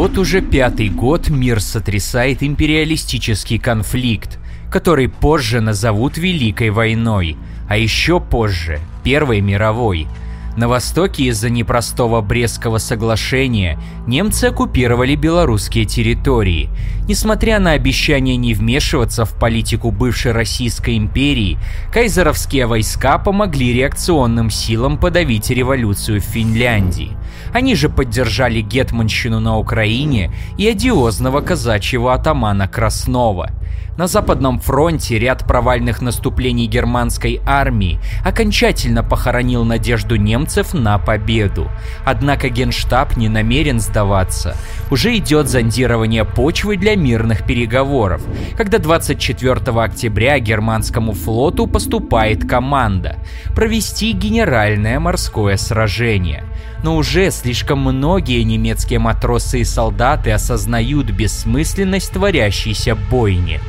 Вот уже пятый год мир сотрясает империалистический конфликт, который позже назовут Великой войной, а еще позже – Первой мировой – на востоке из-за непростого Брестского соглашения немцы оккупировали белорусские территории. Несмотря на обещание не вмешиваться в политику бывшей Российской империи, кайзеровские войска помогли реакционным силам подавить революцию в Финляндии. Они же поддержали гетманщину на Украине и одиозного казачьего атамана Краснова – на Западном фронте ряд провальных наступлений германской армии окончательно похоронил надежду немцев на победу. Однако Генштаб не намерен сдаваться. Уже идет зондирование почвы для мирных переговоров, когда 24 октября германскому флоту поступает команда провести генеральное морское сражение но уже слишком многие немецкие матросы и солдаты осознают бессмысленность творящейся бойни.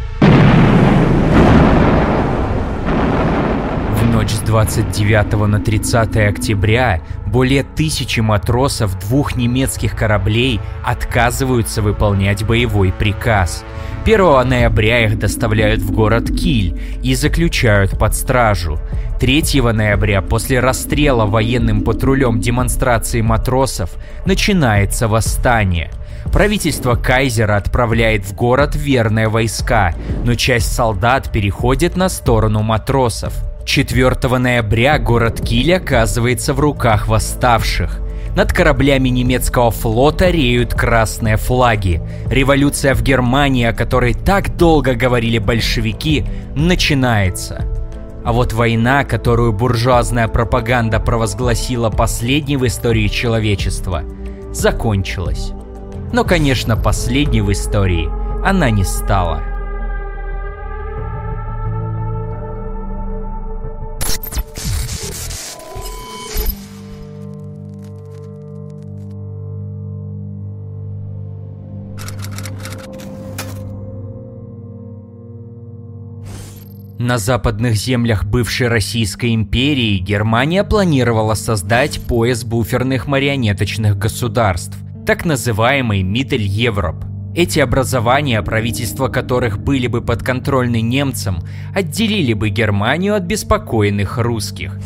В ночь с 29 на 30 октября более тысячи матросов двух немецких кораблей отказываются выполнять боевой приказ. 1 ноября их доставляют в город Киль и заключают под стражу. 3 ноября после расстрела военным патрулем демонстрации матросов начинается восстание. Правительство Кайзера отправляет в город верные войска, но часть солдат переходит на сторону матросов. 4 ноября город Киль оказывается в руках восставших. Над кораблями немецкого флота реют красные флаги. Революция в Германии, о которой так долго говорили большевики, начинается. А вот война, которую буржуазная пропаганда провозгласила последней в истории человечества, закончилась. Но, конечно, последней в истории она не стала. На западных землях бывшей Российской империи Германия планировала создать пояс буферных марионеточных государств, так называемый Миттель Европ. Эти образования, правительства которых были бы подконтрольны немцам, отделили бы Германию от беспокойных русских.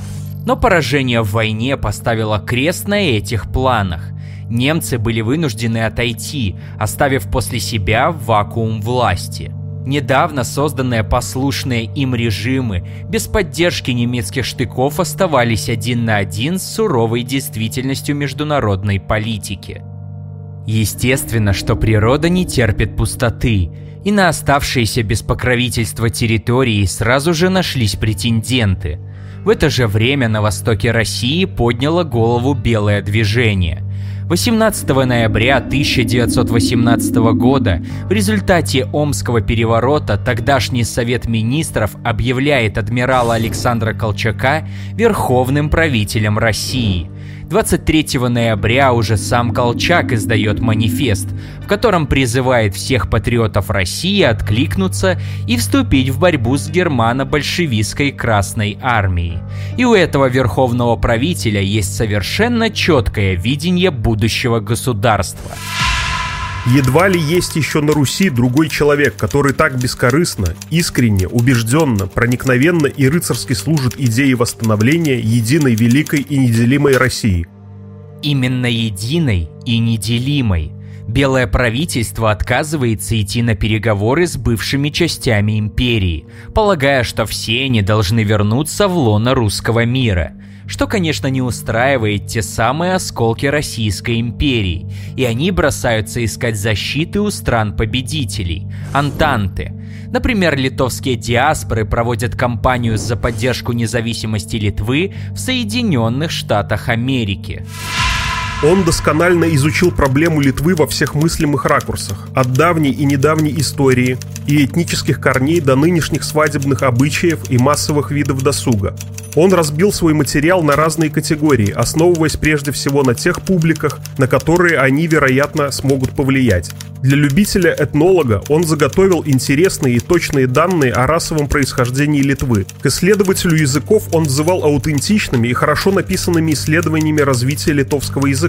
Но поражение в войне поставило крест на этих планах. Немцы были вынуждены отойти, оставив после себя вакуум власти – Недавно созданные послушные им режимы без поддержки немецких штыков оставались один на один с суровой действительностью международной политики. Естественно, что природа не терпит пустоты, и на оставшиеся без покровительства территории сразу же нашлись претенденты. В это же время на востоке России подняло голову белое движение. 18 ноября 1918 года в результате Омского переворота тогдашний Совет Министров объявляет адмирала Александра Колчака верховным правителем России – 23 ноября уже сам Колчак издает манифест, в котором призывает всех патриотов России откликнуться и вступить в борьбу с германо-большевистской Красной Армией. И у этого верховного правителя есть совершенно четкое видение будущего государства. Едва ли есть еще на Руси другой человек, который так бескорыстно, искренне, убежденно, проникновенно и рыцарски служит идее восстановления единой, великой и неделимой России. Именно единой и неделимой. Белое правительство отказывается идти на переговоры с бывшими частями империи, полагая, что все они должны вернуться в лоно русского мира – что, конечно, не устраивает те самые осколки Российской империи, и они бросаются искать защиты у стран-победителей, Антанты. Например, литовские диаспоры проводят кампанию за поддержку независимости Литвы в Соединенных Штатах Америки. Он досконально изучил проблему Литвы во всех мыслимых ракурсах, от давней и недавней истории и этнических корней до нынешних свадебных обычаев и массовых видов досуга. Он разбил свой материал на разные категории, основываясь прежде всего на тех публиках, на которые они, вероятно, смогут повлиять. Для любителя-этнолога он заготовил интересные и точные данные о расовом происхождении Литвы. К исследователю языков он взывал аутентичными и хорошо написанными исследованиями развития литовского языка,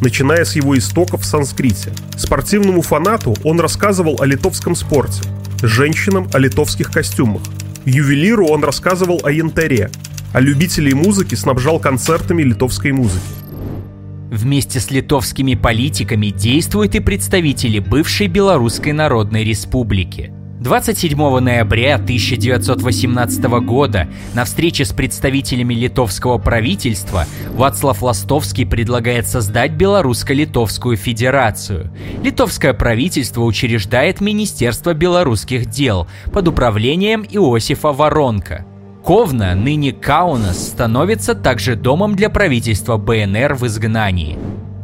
начиная с его истоков в санскрите. Спортивному фанату он рассказывал о литовском спорте, женщинам о литовских костюмах. Ювелиру он рассказывал о янтаре, а любителей музыки снабжал концертами литовской музыки. Вместе с литовскими политиками действуют и представители бывшей Белорусской Народной Республики. 27 ноября 1918 года на встрече с представителями литовского правительства Вацлав Ластовский предлагает создать Белорусско-Литовскую Федерацию. Литовское правительство учреждает Министерство белорусских дел под управлением Иосифа Воронка – Ковна, ныне Каунас, становится также домом для правительства БНР в изгнании.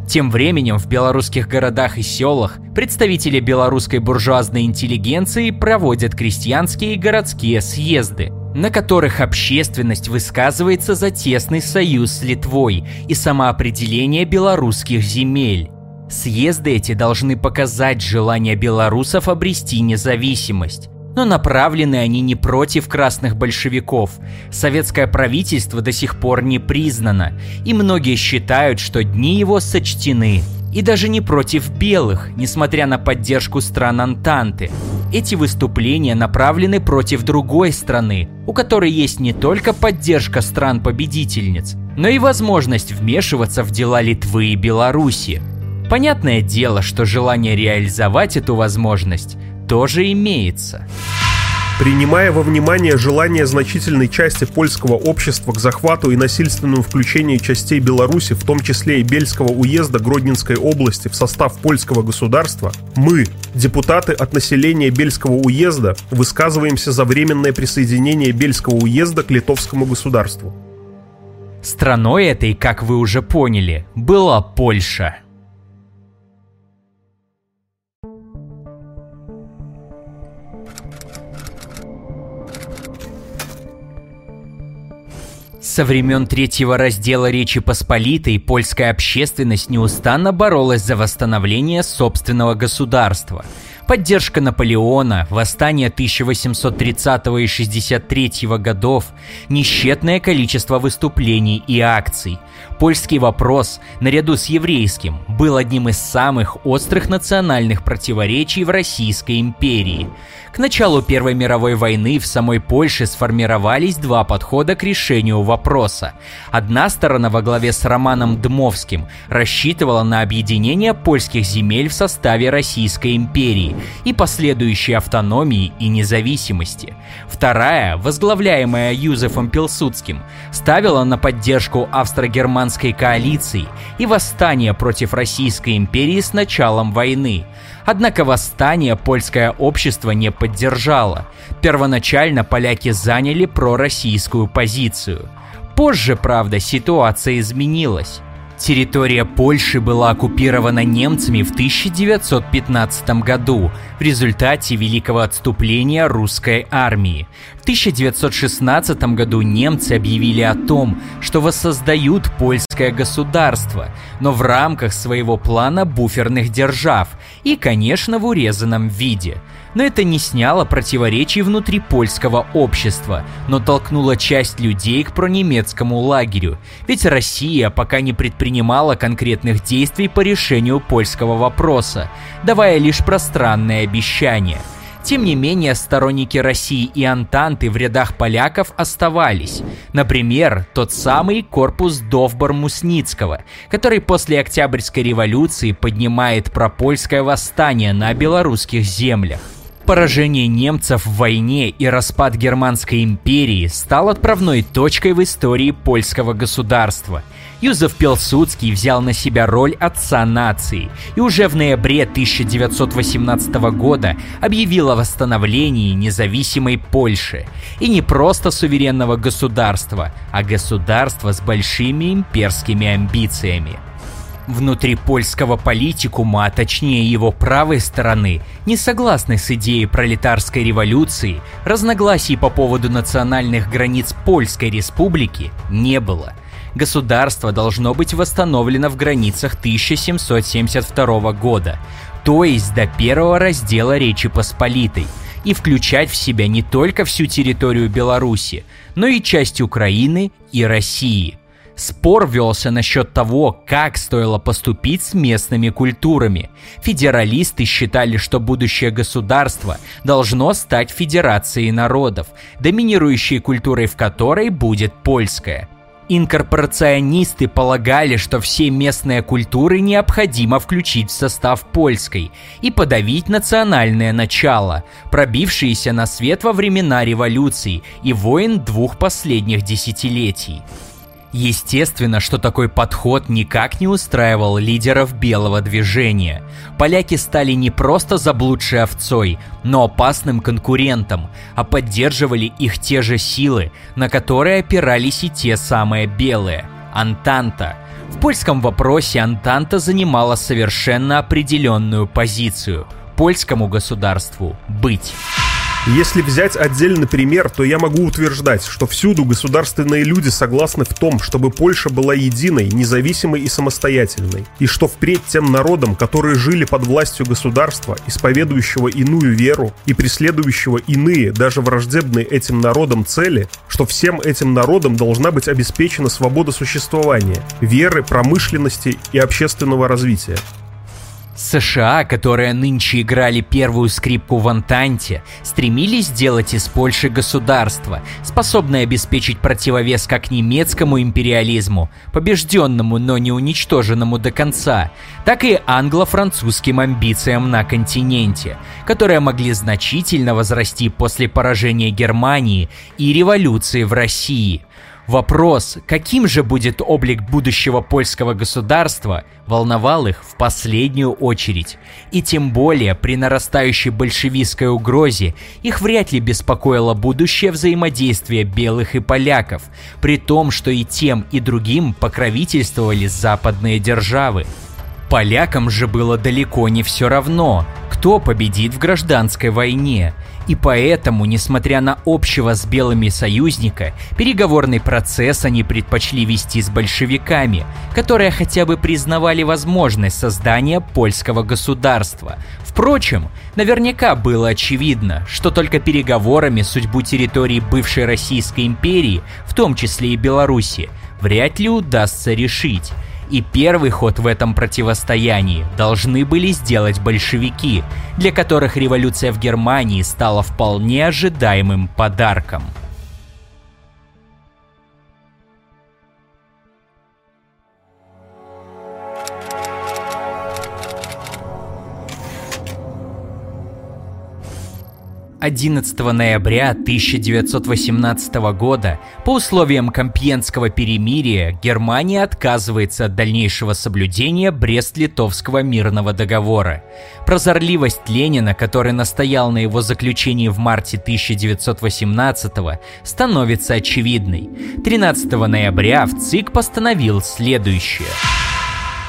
Тем временем в белорусских городах и селах представители белорусской буржуазной интеллигенции проводят крестьянские и городские съезды, на которых общественность высказывается за тесный союз с Литвой и самоопределение белорусских земель. Съезды эти должны показать желание белорусов обрести независимость. Но направлены они не против красных большевиков. Советское правительство до сих пор не признано, и многие считают, что дни его сочтены. И даже не против белых, несмотря на поддержку стран Антанты. Эти выступления направлены против другой страны, у которой есть не только поддержка стран-победительниц, но и возможность вмешиваться в дела Литвы и Беларуси. Понятное дело, что желание реализовать эту возможность тоже имеется. Принимая во внимание желание значительной части польского общества к захвату и насильственному включению частей Беларуси, в том числе и Бельского уезда Гродненской области в состав польского государства, мы, депутаты от населения Бельского уезда, высказываемся за временное присоединение Бельского уезда к литовскому государству. Страной этой, как вы уже поняли, была Польша – Со времен третьего раздела Речи Посполитой польская общественность неустанно боролась за восстановление собственного государства. Поддержка Наполеона, восстание 1830 и 63 годов, несчетное количество выступлений и акций. Польский вопрос, наряду с еврейским, был одним из самых острых национальных противоречий в Российской империи – к началу Первой мировой войны в самой Польше сформировались два подхода к решению вопроса. Одна сторона во главе с Романом Дмовским рассчитывала на объединение польских земель в составе Российской империи и последующей автономии и независимости. Вторая, возглавляемая Юзефом Пилсудским, ставила на поддержку австро-германской коалиции и восстание против Российской империи с началом войны – Однако восстание польское общество не поддержало. Первоначально поляки заняли пророссийскую позицию. Позже, правда, ситуация изменилась. Территория Польши была оккупирована немцами в 1915 году в результате великого отступления русской армии. В 1916 году немцы объявили о том, что воссоздают польское государство, но в рамках своего плана буферных держав и, конечно, в урезанном виде – но это не сняло противоречий внутри польского общества, но толкнуло часть людей к пронемецкому лагерю. Ведь Россия пока не предпринимала конкретных действий по решению польского вопроса, давая лишь пространные обещания. Тем не менее, сторонники России и Антанты в рядах поляков оставались. Например, тот самый корпус Довбор-Мусницкого, который после Октябрьской революции поднимает пропольское восстание на белорусских землях. Поражение немцев в войне и распад Германской империи стал отправной точкой в истории польского государства. Юзеф Пилсудский взял на себя роль отца нации и уже в ноябре 1918 года объявил о восстановлении независимой Польши. И не просто суверенного государства, а государства с большими имперскими амбициями. Внутри польского политикума, а точнее его правой стороны, не согласны с идеей пролетарской революции, разногласий по поводу национальных границ Польской республики не было. Государство должно быть восстановлено в границах 1772 года, то есть до первого раздела Речи Посполитой, и включать в себя не только всю территорию Беларуси, но и часть Украины и России – Спор велся насчет того, как стоило поступить с местными культурами. Федералисты считали, что будущее государство должно стать федерацией народов, доминирующей культурой в которой будет польская. Инкорпорационисты полагали, что все местные культуры необходимо включить в состав польской и подавить национальное начало, пробившееся на свет во времена революций и войн двух последних десятилетий. Естественно, что такой подход никак не устраивал лидеров белого движения. Поляки стали не просто заблудшей овцой, но опасным конкурентом, а поддерживали их те же силы, на которые опирались и те самые белые – Антанта. В польском вопросе Антанта занимала совершенно определенную позицию – польскому государству быть. Если взять отдельный пример, то я могу утверждать, что всюду государственные люди согласны в том, чтобы Польша была единой, независимой и самостоятельной, и что впредь тем народам, которые жили под властью государства, исповедующего иную веру и преследующего иные, даже враждебные этим народам цели, что всем этим народам должна быть обеспечена свобода существования, веры, промышленности и общественного развития. США, которые нынче играли первую скрипку в Антанте, стремились сделать из Польши государство, способное обеспечить противовес как немецкому империализму, побежденному, но не уничтоженному до конца, так и англо-французским амбициям на континенте, которые могли значительно возрасти после поражения Германии и революции в России – Вопрос, каким же будет облик будущего польского государства, волновал их в последнюю очередь. И тем более при нарастающей большевистской угрозе их вряд ли беспокоило будущее взаимодействие белых и поляков, при том, что и тем, и другим покровительствовали западные державы. Полякам же было далеко не все равно, кто победит в гражданской войне – и поэтому, несмотря на общего с белыми союзника, переговорный процесс они предпочли вести с большевиками, которые хотя бы признавали возможность создания польского государства. Впрочем, наверняка было очевидно, что только переговорами судьбу территории бывшей Российской империи, в том числе и Беларуси, вряд ли удастся решить. И первый ход в этом противостоянии должны были сделать большевики, для которых революция в Германии стала вполне ожидаемым подарком – 11 ноября 1918 года по условиям Компьенского перемирия Германия отказывается от дальнейшего соблюдения Брест-Литовского мирного договора. Прозорливость Ленина, который настоял на его заключении в марте 1918 становится очевидной. 13 ноября в ЦИК постановил следующее.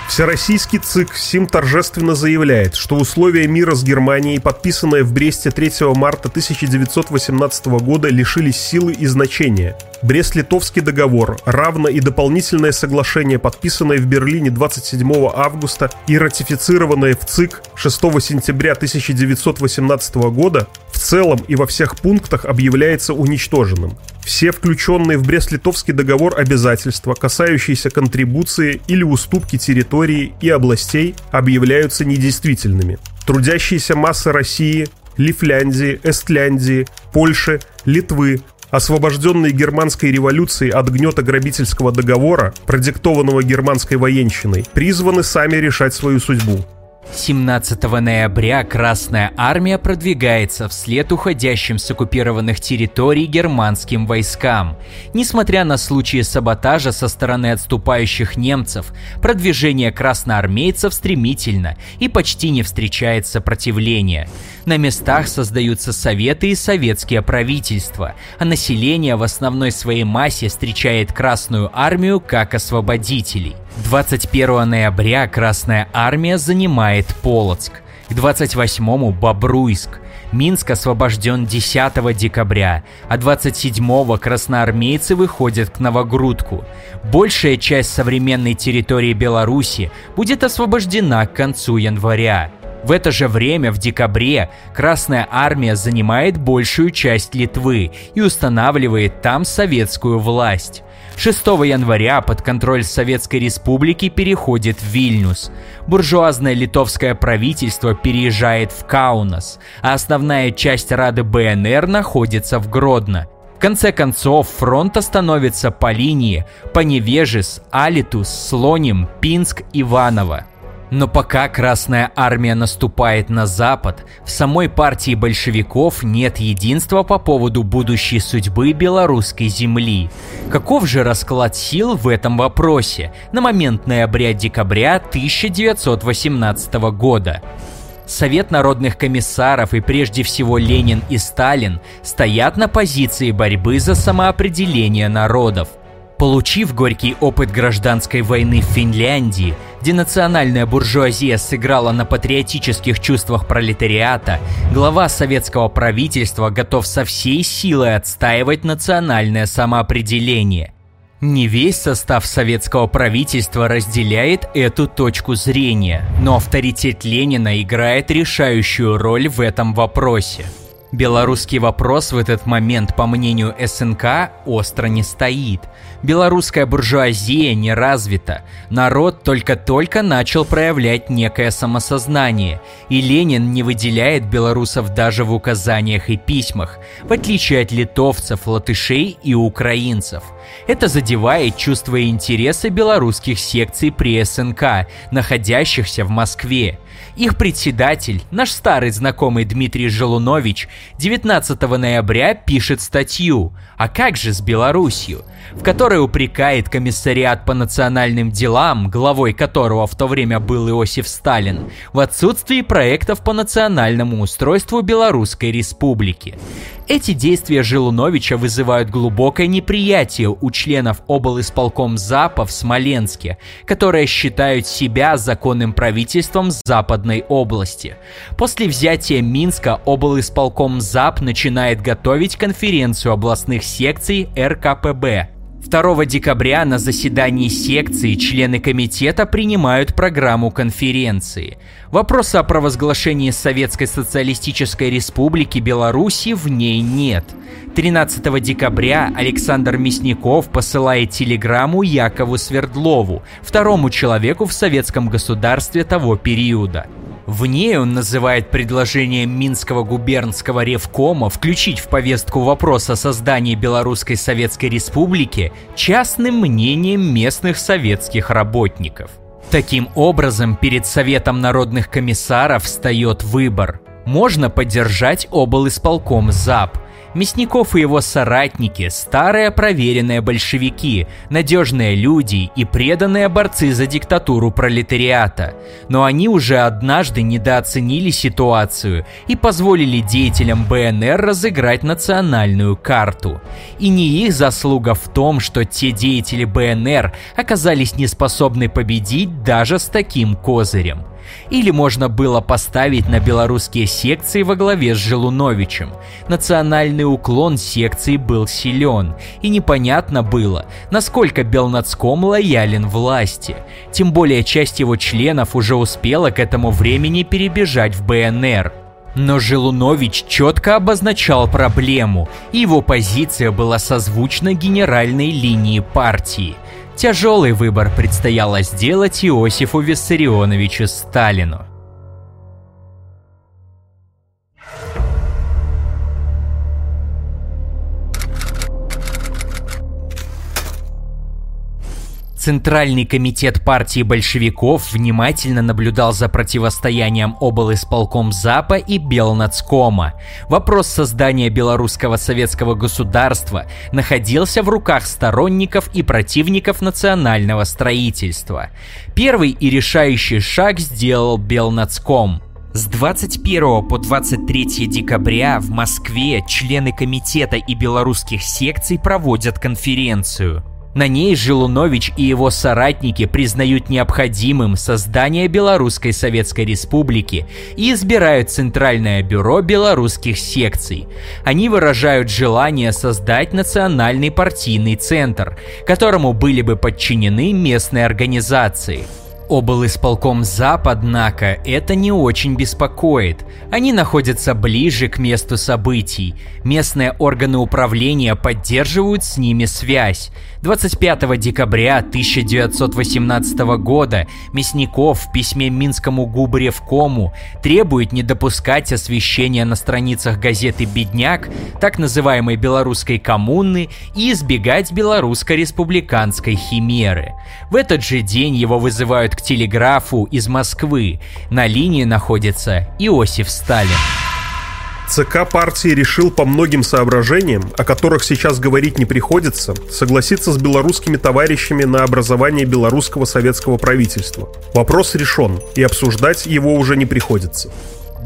Всероссийский ЦИК СИМ торжественно заявляет, что условия мира с Германией, подписанные в Бресте 3 марта 1918 года, лишились силы и значения. Брест-Литовский договор, равно и дополнительное соглашение, подписанное в Берлине 27 августа и ратифицированное в ЦИК 6 сентября 1918 года, в целом и во всех пунктах объявляется уничтоженным. Все включенные в Брест-Литовский договор обязательства, касающиеся контрибуции или уступки территории и областей, объявляются недействительными. Трудящиеся массы России, Лифляндии, Эстляндии, Польши, Литвы, освобожденные германской революцией от гнета грабительского договора, продиктованного германской военщиной, призваны сами решать свою судьбу. 17 ноября Красная Армия продвигается вслед уходящим с оккупированных территорий германским войскам. Несмотря на случаи саботажа со стороны отступающих немцев, продвижение красноармейцев стремительно и почти не встречает сопротивления. На местах создаются советы и советские правительства, а население в основной своей массе встречает Красную Армию как освободителей – 21 ноября Красная Армия занимает Полоцк. К 28-му Бобруйск. Минск освобожден 10 декабря, а 27-го красноармейцы выходят к Новогрудку. Большая часть современной территории Беларуси будет освобождена к концу января. В это же время, в декабре, Красная Армия занимает большую часть Литвы и устанавливает там советскую власть. 6 января под контроль Советской Республики переходит Вильнюс. Буржуазное литовское правительство переезжает в Каунас, а основная часть Рады БНР находится в Гродно. В конце концов, фронт остановится по линии Поневежис, Алитус, Слоним, Пинск, Иваново. Но пока Красная Армия наступает на Запад, в самой партии большевиков нет единства по поводу будущей судьбы белорусской земли. Каков же расклад сил в этом вопросе на момент ноября-декабря 1918 года? Совет народных комиссаров и прежде всего Ленин и Сталин стоят на позиции борьбы за самоопределение народов – Получив горький опыт гражданской войны в Финляндии, где национальная буржуазия сыграла на патриотических чувствах пролетариата, глава советского правительства готов со всей силой отстаивать национальное самоопределение. Не весь состав советского правительства разделяет эту точку зрения, но авторитет Ленина играет решающую роль в этом вопросе. Белорусский вопрос в этот момент, по мнению СНК, остро не стоит. Белорусская буржуазия не развита. Народ только-только начал проявлять некое самосознание. И Ленин не выделяет белорусов даже в указаниях и письмах, в отличие от литовцев, латышей и украинцев. Это задевает чувства и интересы белорусских секций при СНК, находящихся в Москве. Их председатель, наш старый знакомый Дмитрий Желунович, 19 ноября пишет статью «А как же с Белоруссию?», в которой упрекает комиссариат по национальным делам, главой которого в то время был Иосиф Сталин, в отсутствии проектов по национальному устройству Белорусской Республики. Эти действия Желуновича вызывают глубокое неприятие у членов облисполком ЗАПа в Смоленске, которые считают себя законным правительством Западной области. После взятия Минска облисполком ЗАП начинает готовить конференцию областных секций РКПБ, 2 декабря на заседании секции члены комитета принимают программу конференции. Вопроса о провозглашении Советской Социалистической Республики Беларуси в ней нет. 13 декабря Александр Мясников посылает телеграмму Якову Свердлову, второму человеку в советском государстве того периода. В ней он называет предложение Минского губернского ревкома включить в повестку вопрос о создании Белорусской Советской Республики частным мнением местных советских работников. Таким образом, перед Советом народных комиссаров встает выбор. Можно поддержать обл. исполком ЗАП, Мясников и его соратники – старые проверенные большевики, надежные люди и преданные борцы за диктатуру пролетариата. Но они уже однажды недооценили ситуацию и позволили деятелям БНР разыграть национальную карту. И не их заслуга в том, что те деятели БНР оказались неспособны победить даже с таким козырем. Или можно было поставить на белорусские секции во главе с Желуновичем. Национальный уклон секции был силен, и непонятно было, насколько Белнацком лоялен власти. Тем более часть его членов уже успела к этому времени перебежать в БНР. Но Желунович четко обозначал проблему, и его позиция была созвучна генеральной линии партии. Тяжелый выбор предстояло сделать Иосифу Виссарионовичу Сталину. Центральный комитет партии большевиков внимательно наблюдал за противостоянием облисполком ЗАПа и Белнацкома. Вопрос создания белорусского советского государства находился в руках сторонников и противников национального строительства. Первый и решающий шаг сделал Белнацком – с 21 по 23 декабря в Москве члены комитета и белорусских секций проводят конференцию. На ней Жилунович и его соратники признают необходимым создание Белорусской Советской Республики и избирают Центральное бюро белорусских секций. Они выражают желание создать национальный партийный центр, которому были бы подчинены местные организации – Обл. исполком ЗАП, однако, это не очень беспокоит. Они находятся ближе к месту событий. Местные органы управления поддерживают с ними связь. 25 декабря 1918 года Мясников в письме Минскому губревкому требует не допускать освещения на страницах газеты «Бедняк», так называемой белорусской коммуны, и избегать белорусско-республиканской химеры. В этот же день его вызывают к телеграфу из Москвы. На линии находится Иосиф Сталин. ЦК партии решил по многим соображениям, о которых сейчас говорить не приходится, согласиться с белорусскими товарищами на образование белорусского советского правительства. Вопрос решен, и обсуждать его уже не приходится.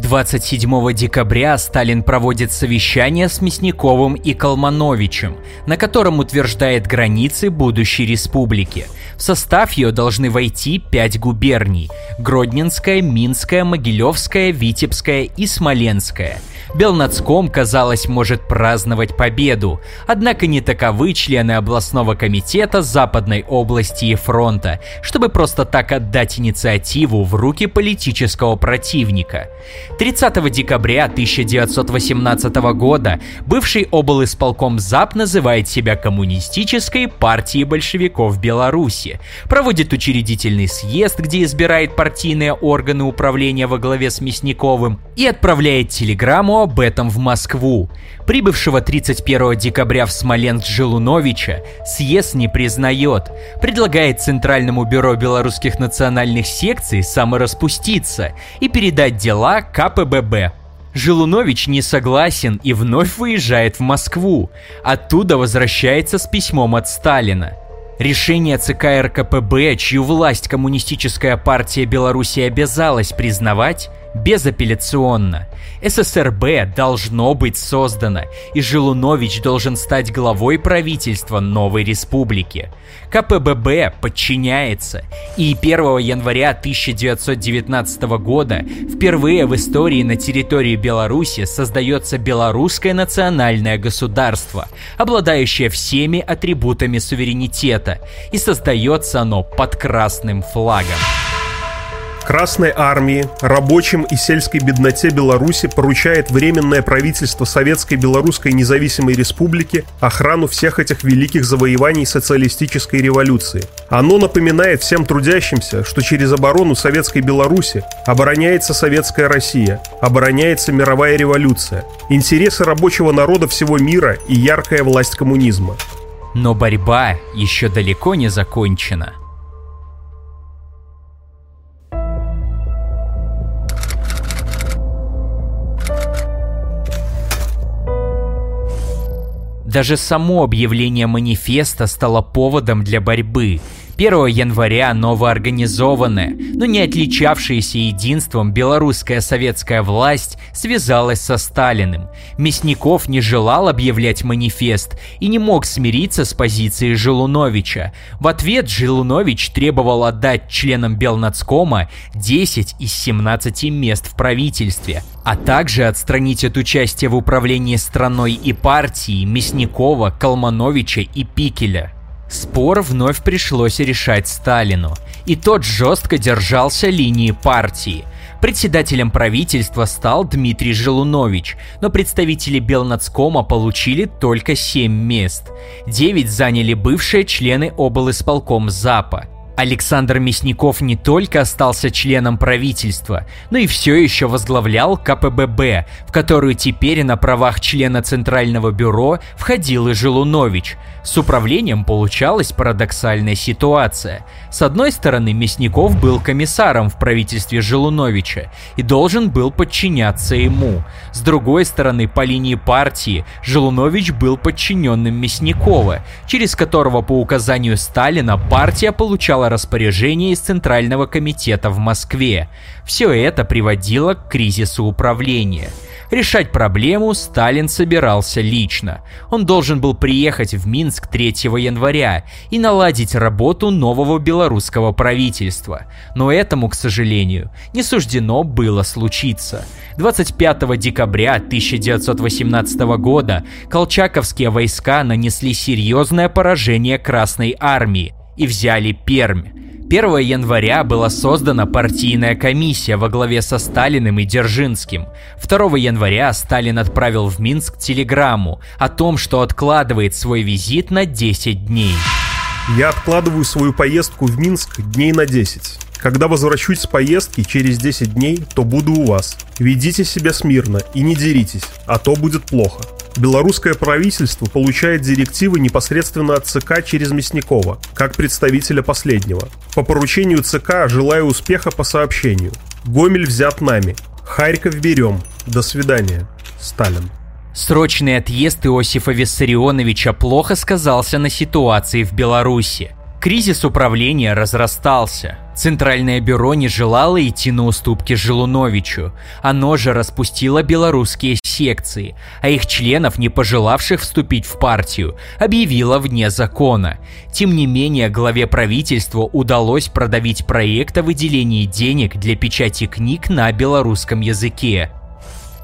27 декабря Сталин проводит совещание с Мясниковым и Калмановичем, на котором утверждает границы будущей республики. В состав ее должны войти пять губерний – Гродненская, Минская, Могилевская, Витебская и Смоленская – Белнацком, казалось, может праздновать победу, однако не таковы члены областного комитета Западной области и фронта, чтобы просто так отдать инициативу в руки политического противника. 30 декабря 1918 года бывший облисполком ЗАП называет себя Коммунистической партией большевиков Беларуси, проводит учредительный съезд, где избирает партийные органы управления во главе с Мясниковым и отправляет телеграмму об этом в Москву. Прибывшего 31 декабря в Смоленск Желуновича съезд не признает, предлагает Центральному бюро белорусских национальных секций самораспуститься и передать дела КПББ. Желунович не согласен и вновь выезжает в Москву. Оттуда возвращается с письмом от Сталина. Решение ЦК РКПБ, чью власть Коммунистическая партия Беларуси обязалась признавать, безапелляционно. ССРБ должно быть создано, и Желунович должен стать главой правительства новой республики. КПББ подчиняется, и 1 января 1919 года впервые в истории на территории Беларуси создается белорусское национальное государство, обладающее всеми атрибутами суверенитета, и создается оно под красным флагом. Красной армии, рабочим и сельской бедноте Беларуси поручает Временное правительство Советской Белорусской Независимой Республики охрану всех этих великих завоеваний социалистической революции. Оно напоминает всем трудящимся, что через оборону Советской Беларуси обороняется Советская Россия, обороняется мировая революция, интересы рабочего народа всего мира и яркая власть коммунизма. Но борьба еще далеко не закончена. Даже само объявление манифеста стало поводом для борьбы. 1 января новоорганизованная, но не отличавшаяся единством белорусская советская власть связалась со Сталиным. Мясников не желал объявлять манифест и не мог смириться с позицией Желуновича. В ответ Желунович требовал отдать членам Белнацкома 10 из 17 мест в правительстве, а также отстранить от участия в управлении страной и партии Мясникова, Калмановича и Пикеля. Спор вновь пришлось решать Сталину, и тот жестко держался линии партии. Председателем правительства стал Дмитрий Желунович, но представители Белнацкома получили только 7 мест. 9 заняли бывшие члены облисполком ЗАПа. Александр Мясников не только остался членом правительства, но и все еще возглавлял КПББ, в которую теперь на правах члена Центрального бюро входил и Желунович. С управлением получалась парадоксальная ситуация. С одной стороны, Мясников был комиссаром в правительстве Желуновича и должен был подчиняться ему. С другой стороны, по линии партии, Желунович был подчиненным Мясникова, через которого по указанию Сталина партия получала распоряжение из Центрального комитета в Москве. Все это приводило к кризису управления. Решать проблему Сталин собирался лично. Он должен был приехать в Минск 3 января и наладить работу нового белорусского правительства. Но этому, к сожалению, не суждено было случиться. 25 декабря 1918 года колчаковские войска нанесли серьезное поражение Красной армии и взяли Пермь. 1 января была создана партийная комиссия во главе со Сталиным и Дзержинским. 2 января Сталин отправил в Минск телеграмму о том, что откладывает свой визит на 10 дней. Я откладываю свою поездку в Минск дней на 10. Когда возвращусь с поездки через 10 дней, то буду у вас. Ведите себя смирно и не деритесь, а то будет плохо. Белорусское правительство получает директивы непосредственно от ЦК через Мясникова, как представителя последнего. По поручению ЦК желаю успеха по сообщению. Гомель взят нами. Харьков берем. До свидания. Сталин. Срочный отъезд Иосифа Виссарионовича плохо сказался на ситуации в Беларуси. Кризис управления разрастался. Центральное бюро не желало идти на уступки Желуновичу. Оно же распустило белорусские секции, а их членов, не пожелавших вступить в партию, объявило вне закона. Тем не менее, главе правительства удалось продавить проект о выделении денег для печати книг на белорусском языке.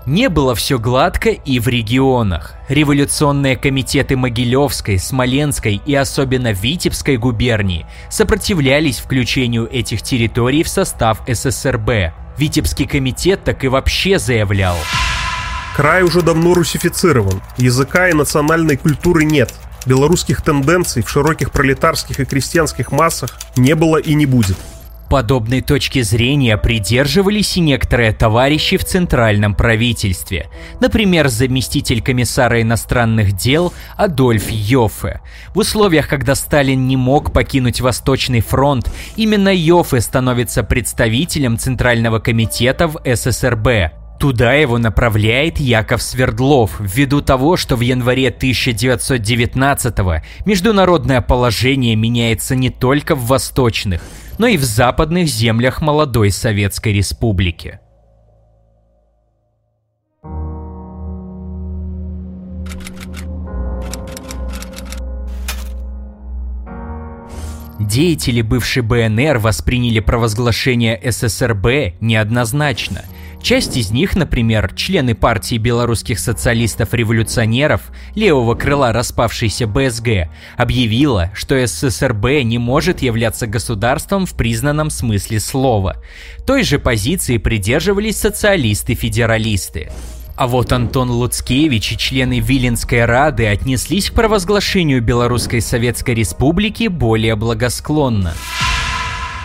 Не было все гладко и в регионах. Революционные комитеты Могилевской, Смоленской и особенно Витебской губернии сопротивлялись включению этих территорий в состав СССРБ. Витебский комитет так и вообще заявлял. Край уже давно русифицирован, языка и национальной культуры нет. Белорусских тенденций в широких пролетарских и крестьянских массах не было и не будет. Подобной точки зрения придерживались и некоторые товарищи в центральном правительстве. Например, заместитель комиссара иностранных дел Адольф Йоффе. В условиях, когда Сталин не мог покинуть Восточный фронт, именно Йоффе становится представителем Центрального комитета в ССРБ. Туда его направляет Яков Свердлов, ввиду того, что в январе 1919-го международное положение меняется не только в восточных, но и в западных землях молодой Советской Республики. Деятели бывшей БНР восприняли провозглашение СССРБ неоднозначно – Часть из них, например, члены партии белорусских социалистов-революционеров, левого крыла распавшейся БСГ, объявила, что СССРБ не может являться государством в признанном смысле слова. Той же позиции придерживались социалисты-федералисты. А вот Антон Луцкевич и члены Виленской Рады отнеслись к провозглашению Белорусской Советской Республики более благосклонно.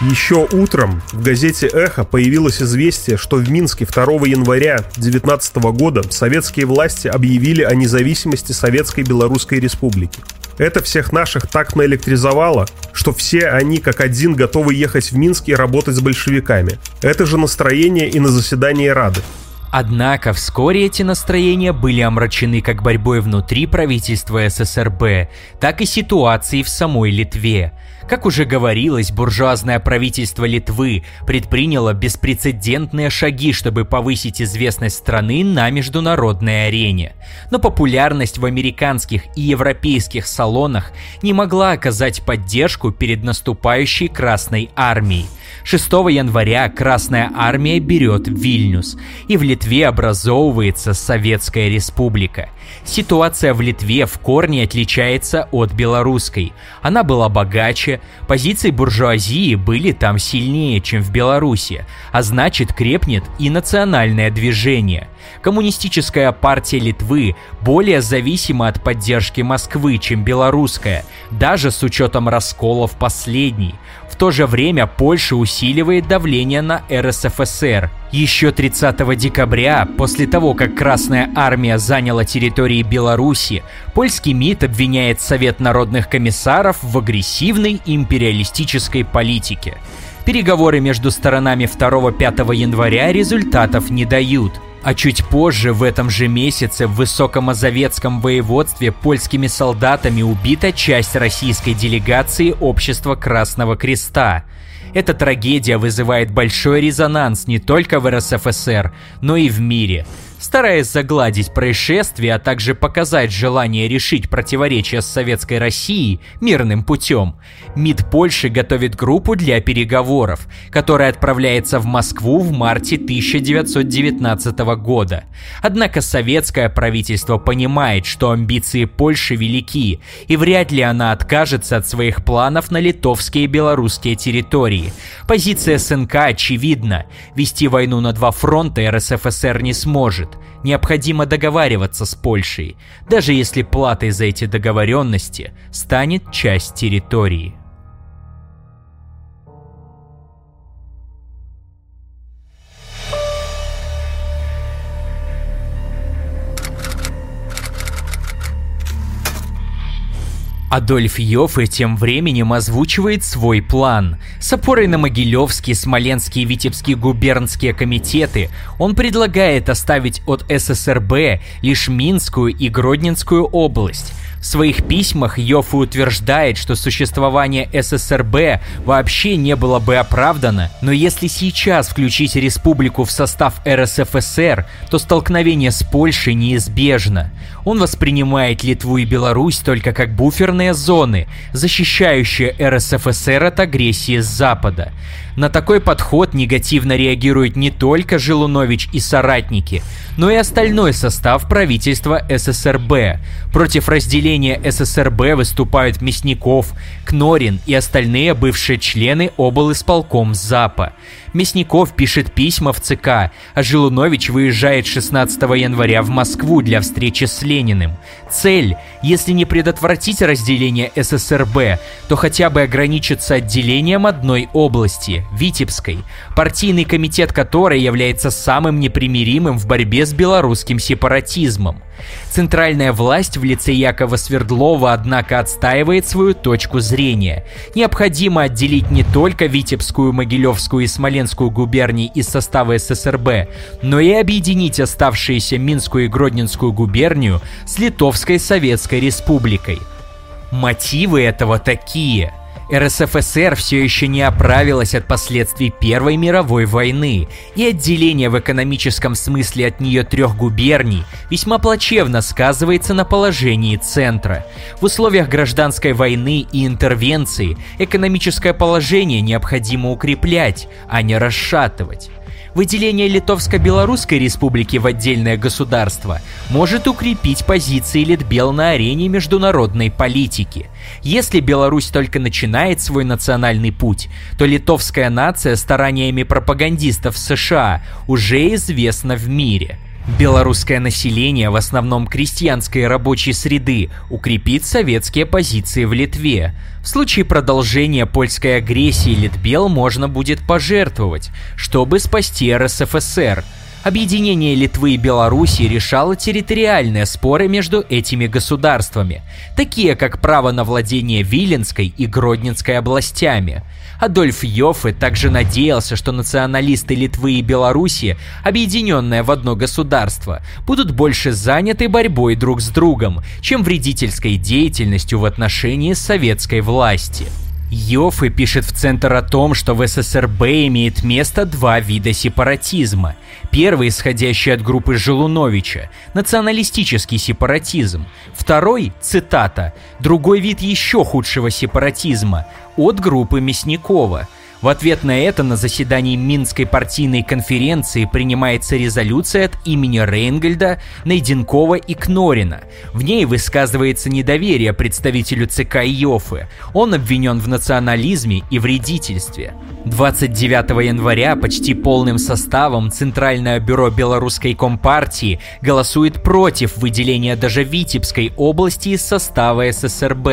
Еще утром в газете «Эхо» появилось известие, что в Минске 2 января 2019 года советские власти объявили о независимости Советской Белорусской Республики. Это всех наших так наэлектризовало, что все они как один готовы ехать в Минск и работать с большевиками. Это же настроение и на заседании Рады. Однако вскоре эти настроения были омрачены как борьбой внутри правительства СССРБ, так и ситуацией в самой Литве. Как уже говорилось, буржуазное правительство Литвы предприняло беспрецедентные шаги, чтобы повысить известность страны на международной арене. Но популярность в американских и европейских салонах не могла оказать поддержку перед наступающей Красной Армией. 6 января Красная Армия берет Вильнюс, и в Литве образовывается Советская Республика – Ситуация в Литве в корне отличается от белорусской. Она была богаче, позиции буржуазии были там сильнее, чем в Беларуси, а значит крепнет и национальное движение. Коммунистическая партия Литвы более зависима от поддержки Москвы, чем белорусская, даже с учетом расколов последней – то же время Польша усиливает давление на РСФСР. Еще 30 декабря, после того, как Красная Армия заняла территории Беларуси, польский МИД обвиняет Совет народных комиссаров в агрессивной империалистической политике. Переговоры между сторонами 2-5 января результатов не дают – а чуть позже, в этом же месяце, в Высокомазовецком воеводстве польскими солдатами убита часть российской делегации Общества Красного Креста. Эта трагедия вызывает большой резонанс не только в РСФСР, но и в мире. Стараясь загладить происшествие, а также показать желание решить противоречия с Советской Россией мирным путем, МИД Польши готовит группу для переговоров, которая отправляется в Москву в марте 1919 года. Однако советское правительство понимает, что амбиции Польши велики, и вряд ли она откажется от своих планов на литовские и белорусские территории. Позиция СНК очевидна. Вести войну на два фронта РСФСР не сможет необходимо договариваться с Польшей, даже если платой за эти договоренности станет часть территории. Адольф Йоффе тем временем озвучивает свой план. С опорой на Могилевский, Смоленский и Витебский губернские комитеты он предлагает оставить от ССРБ лишь Минскую и Гродненскую область, в своих письмах Йоффе утверждает, что существование ССРБ вообще не было бы оправдано, но если сейчас включить республику в состав РСФСР, то столкновение с Польшей неизбежно. Он воспринимает Литву и Беларусь только как буферные зоны, защищающие РСФСР от агрессии с Запада. На такой подход негативно реагируют не только Желунович и соратники, но и остальной состав правительства ССРБ. Против разделения ССРБ выступают Мясников, Кнорин и остальные бывшие члены облисполком ЗАПа. Мясников пишет письма в ЦК, а Жилунович выезжает 16 января в Москву для встречи с Лениным. Цель, если не предотвратить разделение ССРБ, то хотя бы ограничиться отделением одной области – Витебской, партийный комитет которой является самым непримиримым в борьбе с белорусским сепаратизмом. Центральная власть в лице Якова Свердлова, однако, отстаивает свою точку зрения. Необходимо отделить не только Витебскую, Могилевскую и Смоленскую губернии из состава ССРБ, но и объединить оставшиеся Минскую и Гродненскую губернию с Литовской Советской Республикой. Мотивы этого такие – РСФСР все еще не оправилась от последствий Первой мировой войны, и отделение в экономическом смысле от нее трех губерний весьма плачевно сказывается на положении центра. В условиях гражданской войны и интервенции экономическое положение необходимо укреплять, а не расшатывать. Выделение Литовско-Белорусской республики в отдельное государство может укрепить позиции Литбел на арене международной политики. Если Беларусь только начинает свой национальный путь, то литовская нация стараниями пропагандистов США уже известна в мире – Белорусское население, в основном крестьянской рабочей среды, укрепит советские позиции в Литве. В случае продолжения польской агрессии Литбел можно будет пожертвовать, чтобы спасти РСФСР. Объединение Литвы и Белоруссии решало территориальные споры между этими государствами, такие как право на владение Виленской и Гродненской областями – Адольф Йоффе также надеялся, что националисты Литвы и Беларуси, объединенные в одно государство, будут больше заняты борьбой друг с другом, чем вредительской деятельностью в отношении советской власти. Йоффе пишет в Центр о том, что в СССРБ имеет место два вида сепаратизма. Первый, исходящий от группы Желуновича, националистический сепаратизм. Второй, цитата, другой вид еще худшего сепаратизма, от группы Мясникова – в ответ на это на заседании Минской партийной конференции принимается резолюция от имени Рейнгольда, Найденкова и Кнорина. В ней высказывается недоверие представителю ЦК Йофы. Он обвинен в национализме и вредительстве. 29 января почти полным составом Центральное бюро Белорусской Компартии голосует против выделения даже Витебской области из состава ССРБ,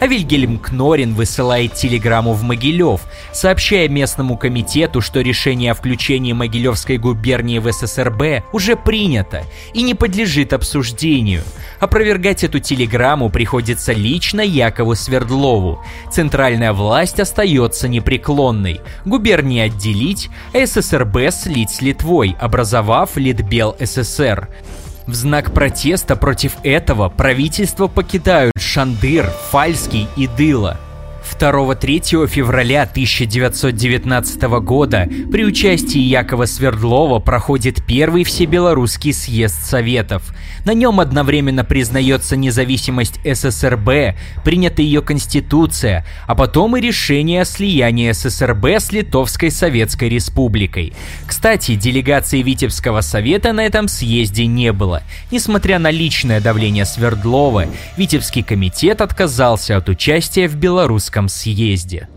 а Вильгельм Кнорин высылает телеграмму в Могилев, сообщая местному комитету, что решение о включении Могилевской губернии в ССРБ уже принято и не подлежит обсуждению. Опровергать эту телеграмму приходится лично Якову Свердлову. Центральная власть остается непреклонной. Губернии отделить, а ССРБ слить с Литвой, образовав Литбел СССР. В знак протеста против этого правительство покидают Шандыр, Фальский и Дыла – 2-3 февраля 1919 года при участии Якова Свердлова проходит первый всебелорусский съезд Советов. На нем одновременно признается независимость ССРБ, принята ее конституция, а потом и решение о слиянии ССРБ с Литовской Советской Республикой. Кстати, делегации Витебского совета на этом съезде не было. Несмотря на личное давление Свердлова, Витебский комитет отказался от участия в белорусском Всероссийском съезде.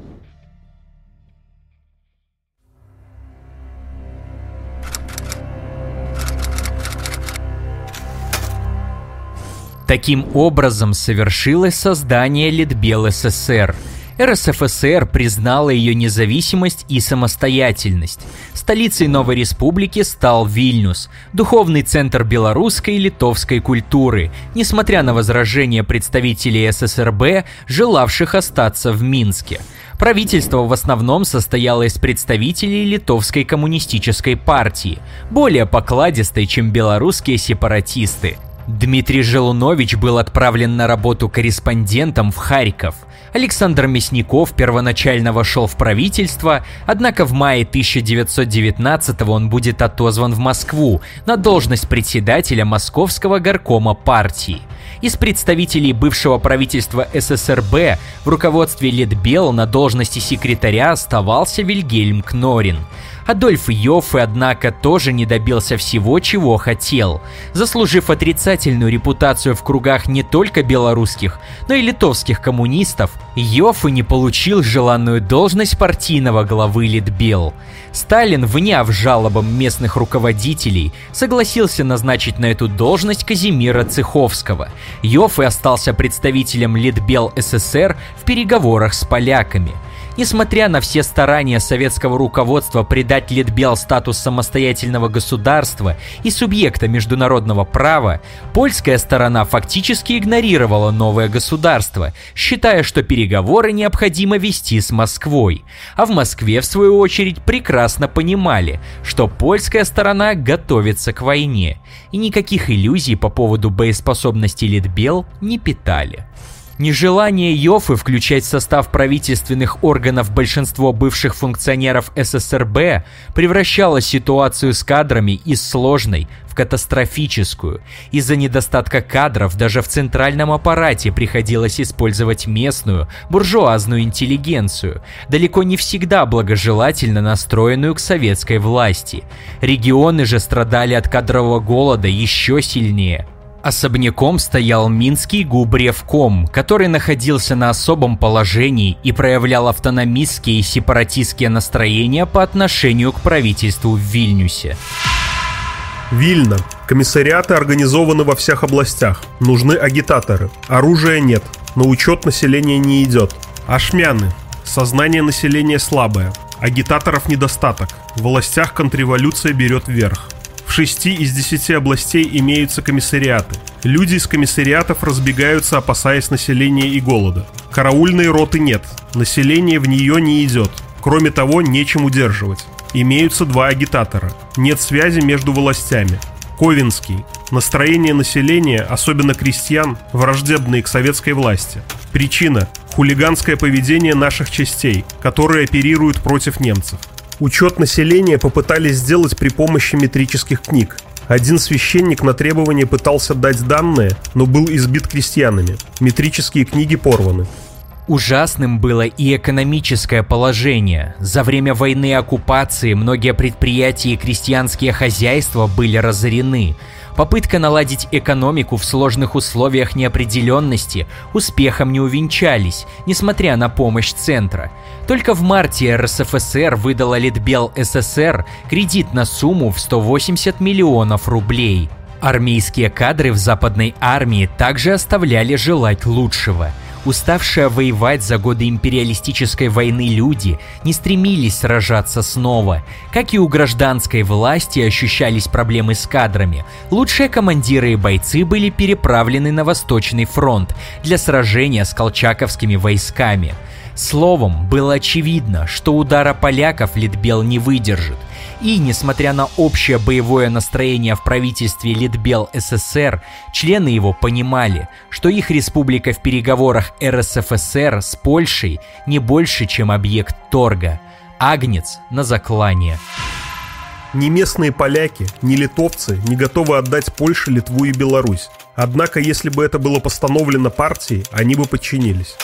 Таким образом совершилось создание Литбел СССР – РСФСР признала ее независимость и самостоятельность. Столицей новой республики стал Вильнюс, духовный центр белорусской и литовской культуры, несмотря на возражения представителей ССРБ, желавших остаться в Минске. Правительство в основном состояло из представителей литовской коммунистической партии, более покладистой, чем белорусские сепаратисты. Дмитрий Желунович был отправлен на работу корреспондентом в Харьков – Александр Мясников первоначально вошел в правительство, однако в мае 1919 он будет отозван в Москву на должность председателя Московского горкома партии. Из представителей бывшего правительства СССРБ в руководстве Литбел на должности секретаря оставался Вильгельм Кнорин – Адольф Йоффе, однако, тоже не добился всего, чего хотел. Заслужив отрицательную репутацию в кругах не только белорусских, но и литовских коммунистов, Йоффе не получил желанную должность партийного главы Литбел. Сталин, вняв жалобам местных руководителей, согласился назначить на эту должность Казимира Цеховского. Йоффе остался представителем Литбел СССР в переговорах с поляками – Несмотря на все старания советского руководства придать Литбел статус самостоятельного государства и субъекта международного права, польская сторона фактически игнорировала новое государство, считая, что переговоры необходимо вести с Москвой. А в Москве, в свою очередь, прекрасно понимали, что польская сторона готовится к войне, и никаких иллюзий по поводу боеспособности Литбел не питали. Нежелание Йофы включать в состав правительственных органов большинство бывших функционеров СССРБ превращало ситуацию с кадрами из сложной в катастрофическую. Из-за недостатка кадров даже в центральном аппарате приходилось использовать местную, буржуазную интеллигенцию, далеко не всегда благожелательно настроенную к советской власти. Регионы же страдали от кадрового голода еще сильнее – Особняком стоял Минский губревком, который находился на особом положении и проявлял автономистские и сепаратистские настроения по отношению к правительству в Вильнюсе. Вильна. Комиссариаты организованы во всех областях. Нужны агитаторы. Оружия нет. На учет населения не идет. Ашмяны. Сознание населения слабое. Агитаторов недостаток. В властях контрреволюция берет верх. В шести из десяти областей имеются комиссариаты. Люди из комиссариатов разбегаются, опасаясь населения и голода. Караульной роты нет, население в нее не идет. Кроме того, нечем удерживать. Имеются два агитатора. Нет связи между властями. Ковинский. Настроение населения, особенно крестьян, враждебные к советской власти. Причина – хулиганское поведение наших частей, которые оперируют против немцев. Учет населения попытались сделать при помощи метрических книг. Один священник на требование пытался дать данные, но был избит крестьянами. Метрические книги порваны. Ужасным было и экономическое положение. За время войны и оккупации многие предприятия и крестьянские хозяйства были разорены. Попытка наладить экономику в сложных условиях неопределенности успехом не увенчались, несмотря на помощь центра. Только в марте РСФСР выдала Литбел СССР кредит на сумму в 180 миллионов рублей. Армейские кадры в западной армии также оставляли желать лучшего – Уставшие воевать за годы империалистической войны люди не стремились сражаться снова. Как и у гражданской власти ощущались проблемы с кадрами, лучшие командиры и бойцы были переправлены на Восточный фронт для сражения с колчаковскими войсками. Словом, было очевидно, что удара поляков Литбел не выдержит. И, несмотря на общее боевое настроение в правительстве Литбел СССР, члены его понимали, что их республика в переговорах РСФСР с Польшей не больше, чем объект торга. Агнец на заклание. Ни местные поляки, ни литовцы не готовы отдать Польше, Литву и Беларусь. Однако, если бы это было постановлено партией, они бы подчинились.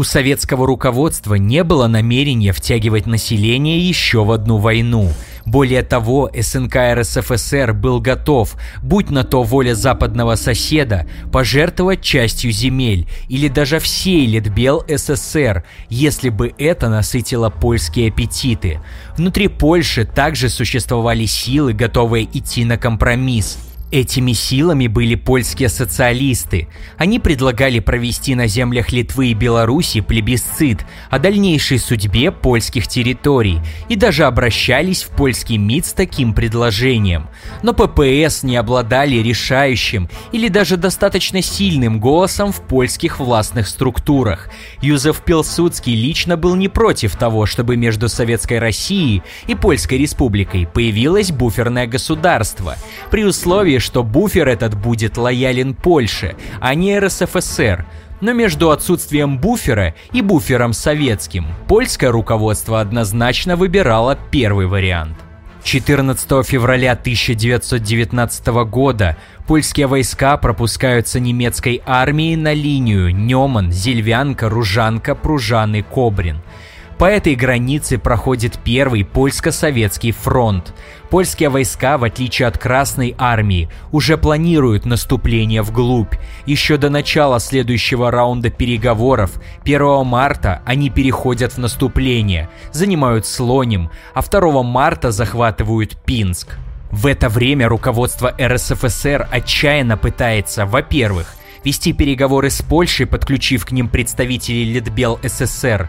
У советского руководства не было намерения втягивать население еще в одну войну. Более того, СНК РСФСР был готов, будь на то воля западного соседа, пожертвовать частью земель или даже всей Литбел СССР, если бы это насытило польские аппетиты. Внутри Польши также существовали силы, готовые идти на компромисс – Этими силами были польские социалисты. Они предлагали провести на землях Литвы и Беларуси плебисцит о дальнейшей судьбе польских территорий и даже обращались в польский МИД с таким предложением. Но ППС не обладали решающим или даже достаточно сильным голосом в польских властных структурах. Юзеф Пилсудский лично был не против того, чтобы между Советской Россией и Польской Республикой появилось буферное государство, при условии, что буфер этот будет лоялен Польше, а не РСФСР. Но между отсутствием буфера и буфером советским польское руководство однозначно выбирало первый вариант. 14 февраля 1919 года польские войска пропускаются немецкой армией на линию Неман, Зельвянка, Ружанка, Пружаны, Кобрин – по этой границе проходит первый польско-советский фронт. Польские войска, в отличие от Красной армии, уже планируют наступление вглубь. Еще до начала следующего раунда переговоров, 1 марта, они переходят в наступление, занимают Слоним, а 2 марта захватывают Пинск. В это время руководство РСФСР отчаянно пытается, во-первых, вести переговоры с Польшей, подключив к ним представителей Литбел СССР,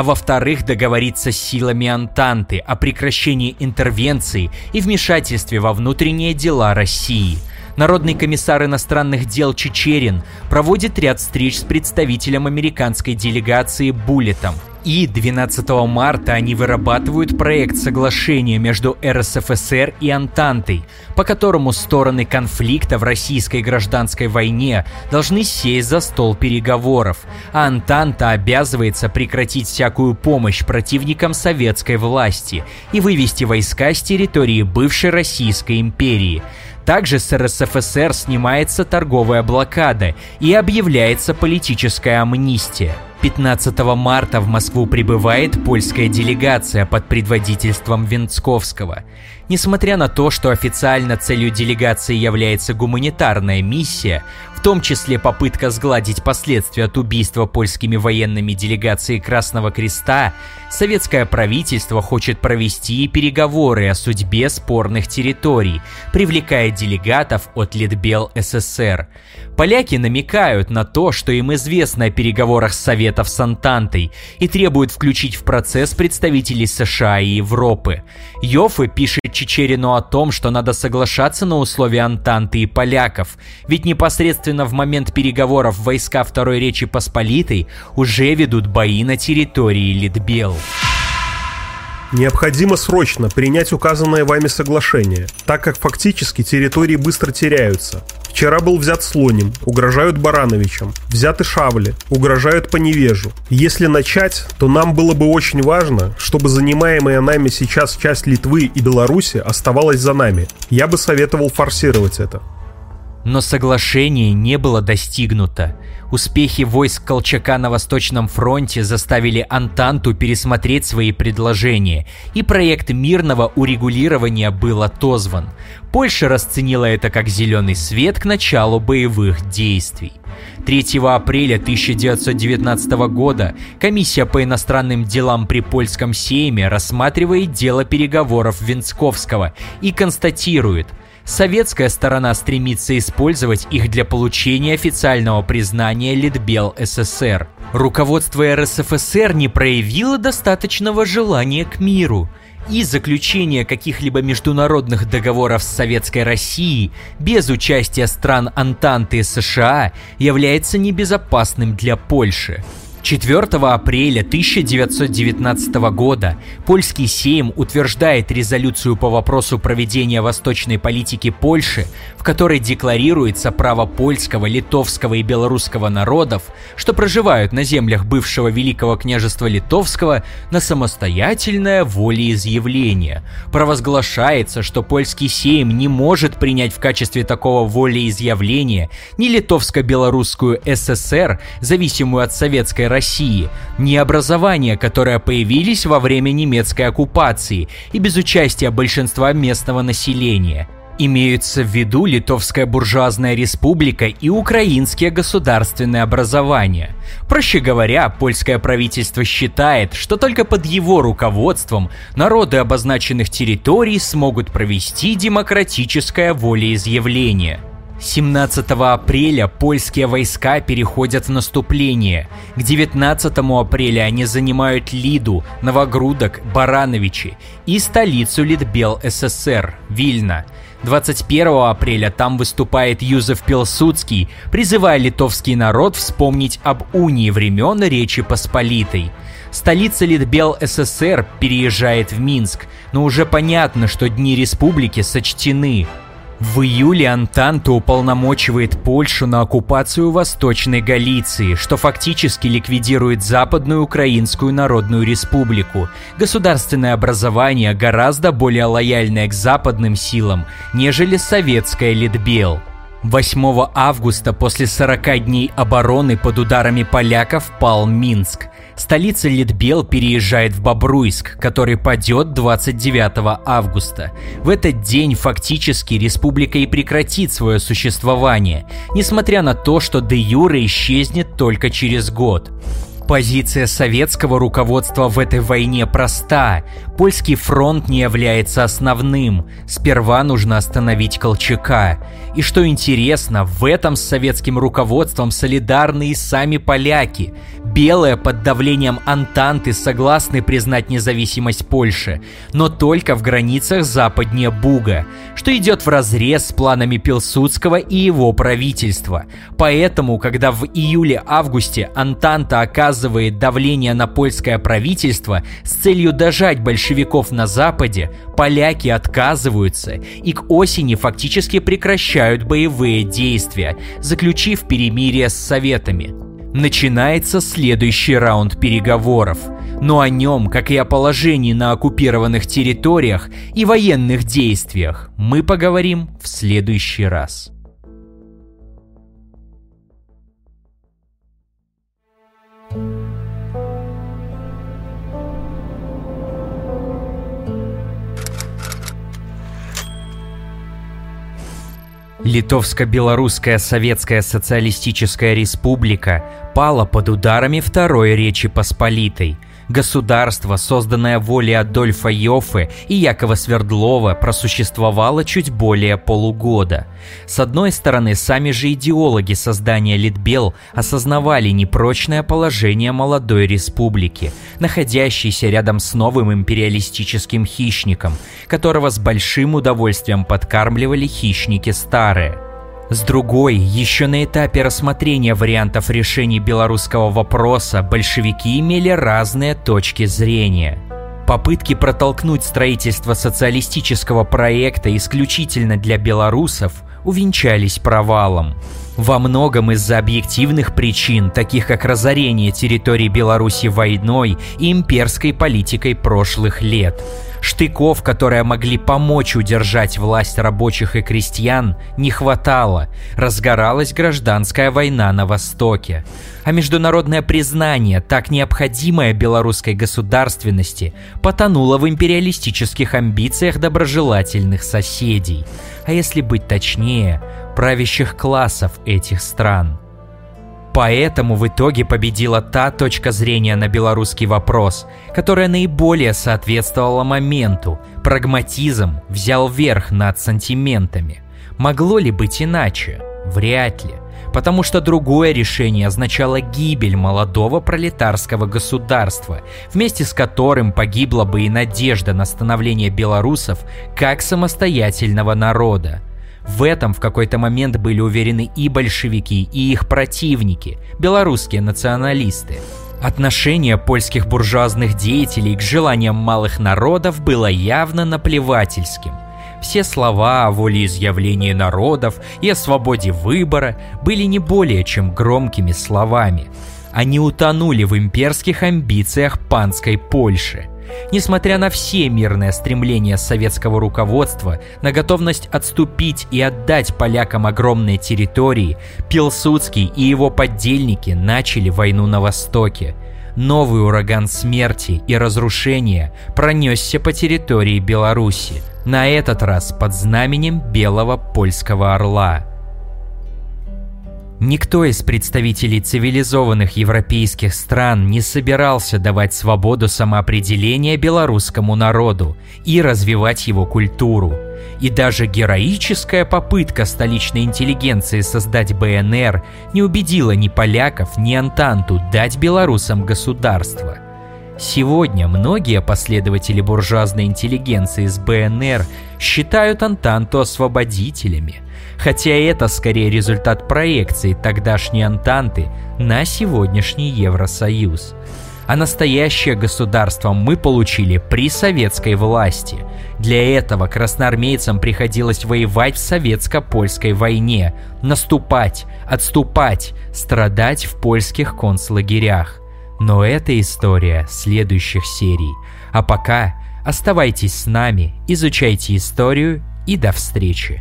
а во-вторых договориться с силами Антанты о прекращении интервенции и вмешательстве во внутренние дела России. Народный комиссар иностранных дел Чечерин проводит ряд встреч с представителем американской делегации Буллетом – и 12 марта они вырабатывают проект соглашения между РСФСР и Антантой, по которому стороны конфликта в российской гражданской войне должны сесть за стол переговоров, а Антанта обязывается прекратить всякую помощь противникам советской власти и вывести войска с территории бывшей Российской империи. Также с РСФСР снимается торговая блокада и объявляется политическая амнистия. 15 марта в Москву прибывает польская делегация под предводительством Венцковского. Несмотря на то, что официально целью делегации является гуманитарная миссия, в том числе попытка сгладить последствия от убийства польскими военными делегации Красного Креста, советское правительство хочет провести переговоры о судьбе спорных территорий, привлекая делегатов от Литбел СССР. Поляки намекают на то, что им известно о переговорах Советов с Антантой и требуют включить в процесс представителей США и Европы. Йоффе пишет Чечерину о том, что надо соглашаться на условия Антанты и поляков, ведь непосредственно в момент переговоров войска Второй Речи Посполитой уже ведут бои на территории Литбел. Необходимо срочно принять указанное вами соглашение, так как фактически территории быстро теряются. Вчера был взят Слоним, угрожают Барановичам, взяты Шавли, угрожают по невежу. Если начать, то нам было бы очень важно, чтобы занимаемая нами сейчас часть Литвы и Беларуси оставалась за нами. Я бы советовал форсировать это. Но соглашение не было достигнуто. Успехи войск Колчака на Восточном фронте заставили Антанту пересмотреть свои предложения, и проект мирного урегулирования был отозван. Польша расценила это как зеленый свет к началу боевых действий. 3 апреля 1919 года комиссия по иностранным делам при польском сейме рассматривает дело переговоров Венцковского и констатирует – Советская сторона стремится использовать их для получения официального признания Литбел СССР. Руководство РСФСР не проявило достаточного желания к миру. и заключение каких-либо международных договоров с Советской Россией без участия стран Антанты и США является небезопасным для Польши. 4 апреля 1919 года польский Сейм утверждает резолюцию по вопросу проведения восточной политики Польши, в которой декларируется право польского, литовского и белорусского народов, что проживают на землях бывшего Великого княжества Литовского, на самостоятельное волеизъявление. Провозглашается, что польский Сейм не может принять в качестве такого волеизъявления ни литовско-белорусскую ССР, зависимую от советской России, ни образования, которые появились во время немецкой оккупации и без участия большинства местного населения. Имеются в виду Литовская буржуазная республика и украинские государственные образования. Проще говоря, польское правительство считает, что только под его руководством народы обозначенных территорий смогут провести демократическое волеизъявление – 17 апреля польские войска переходят в наступление. К 19 апреля они занимают Лиду, Новогрудок, Барановичи и столицу Литбел СССР – Вильна. 21 апреля там выступает Юзеф Пилсудский, призывая литовский народ вспомнить об унии времен Речи Посполитой. Столица Литбел СССР переезжает в Минск, но уже понятно, что дни республики сочтены – в июле Антанта уполномочивает Польшу на оккупацию Восточной Галиции, что фактически ликвидирует Западную Украинскую Народную Республику. Государственное образование гораздо более лояльное к западным силам, нежели советская Литбел. 8 августа после 40 дней обороны под ударами поляков пал Минск. Столица Литбел переезжает в Бобруйск, который падет 29 августа. В этот день фактически республика и прекратит свое существование, несмотря на то, что де юре исчезнет только через год. Позиция советского руководства в этой войне проста. Польский фронт не является основным. Сперва нужно остановить Колчака. И что интересно, в этом с советским руководством солидарны и сами поляки. Белые под давлением Антанты согласны признать независимость Польши, но только в границах западнее Буга, что идет в разрез с планами Пилсудского и его правительства. Поэтому, когда в июле-августе Антанта оказывает давление на польское правительство с целью дожать большевиков на Западе, поляки отказываются и к осени фактически прекращают боевые действия, заключив перемирие с Советами. Начинается следующий раунд переговоров, но о нем, как и о положении на оккупированных территориях и военных действиях, мы поговорим в следующий раз. Литовско-Белорусская Советская Социалистическая Республика пала под ударами Второй Речи Посполитой – Государство, созданное волей Адольфа Йоффе и Якова Свердлова, просуществовало чуть более полугода. С одной стороны, сами же идеологи создания Литбел осознавали непрочное положение молодой республики, находящейся рядом с новым империалистическим хищником, которого с большим удовольствием подкармливали хищники старые – с другой, еще на этапе рассмотрения вариантов решения белорусского вопроса большевики имели разные точки зрения. Попытки протолкнуть строительство социалистического проекта исключительно для белорусов увенчались провалом. Во многом из-за объективных причин, таких как разорение территории Беларуси войной и имперской политикой прошлых лет – Штыков, которые могли помочь удержать власть рабочих и крестьян, не хватало. Разгоралась гражданская война на Востоке. А международное признание, так необходимое белорусской государственности, потонуло в империалистических амбициях доброжелательных соседей. А если быть точнее, правящих классов этих стран – Поэтому в итоге победила та точка зрения на белорусский вопрос, которая наиболее соответствовала моменту. Прагматизм взял верх над сантиментами. Могло ли быть иначе? Вряд ли. потому что другое решение означало гибель молодого пролетарского государства, вместе с которым погибла бы и надежда на становление белорусов как самостоятельного народа. В этом в какой-то момент были уверены и большевики, и их противники, белорусские националисты. Отношение польских буржуазных деятелей к желаниям малых народов было явно наплевательским. Все слова о волеизъявлении народов и о свободе выбора были не более чем громкими словами. Они утонули в имперских амбициях панской Польши – Несмотря на все мирные стремления советского руководства на готовность отступить и отдать полякам огромные территории, Пилсудский и его поддельники начали войну на Востоке. Новый ураган смерти и разрушения пронесся по территории Беларуси, на этот раз под знаменем Белого Польского Орла – Никто из представителей цивилизованных европейских стран не собирался давать свободу самоопределения белорусскому народу и развивать его культуру. И даже героическая попытка столичной интеллигенции создать БНР не убедила ни поляков, ни Антанту дать белорусам государство – Сегодня многие последователи буржуазной интеллигенции из БНР считают Антанту освободителями, хотя это скорее результат проекции тогдашней Антанты на сегодняшний Евросоюз. А настоящее государство мы получили при советской власти. Для этого красноармейцам приходилось воевать в советско-польской войне, наступать, отступать, страдать в польских концлагерях. Но это история следующих серий. А пока оставайтесь с нами, изучайте историю и до встречи.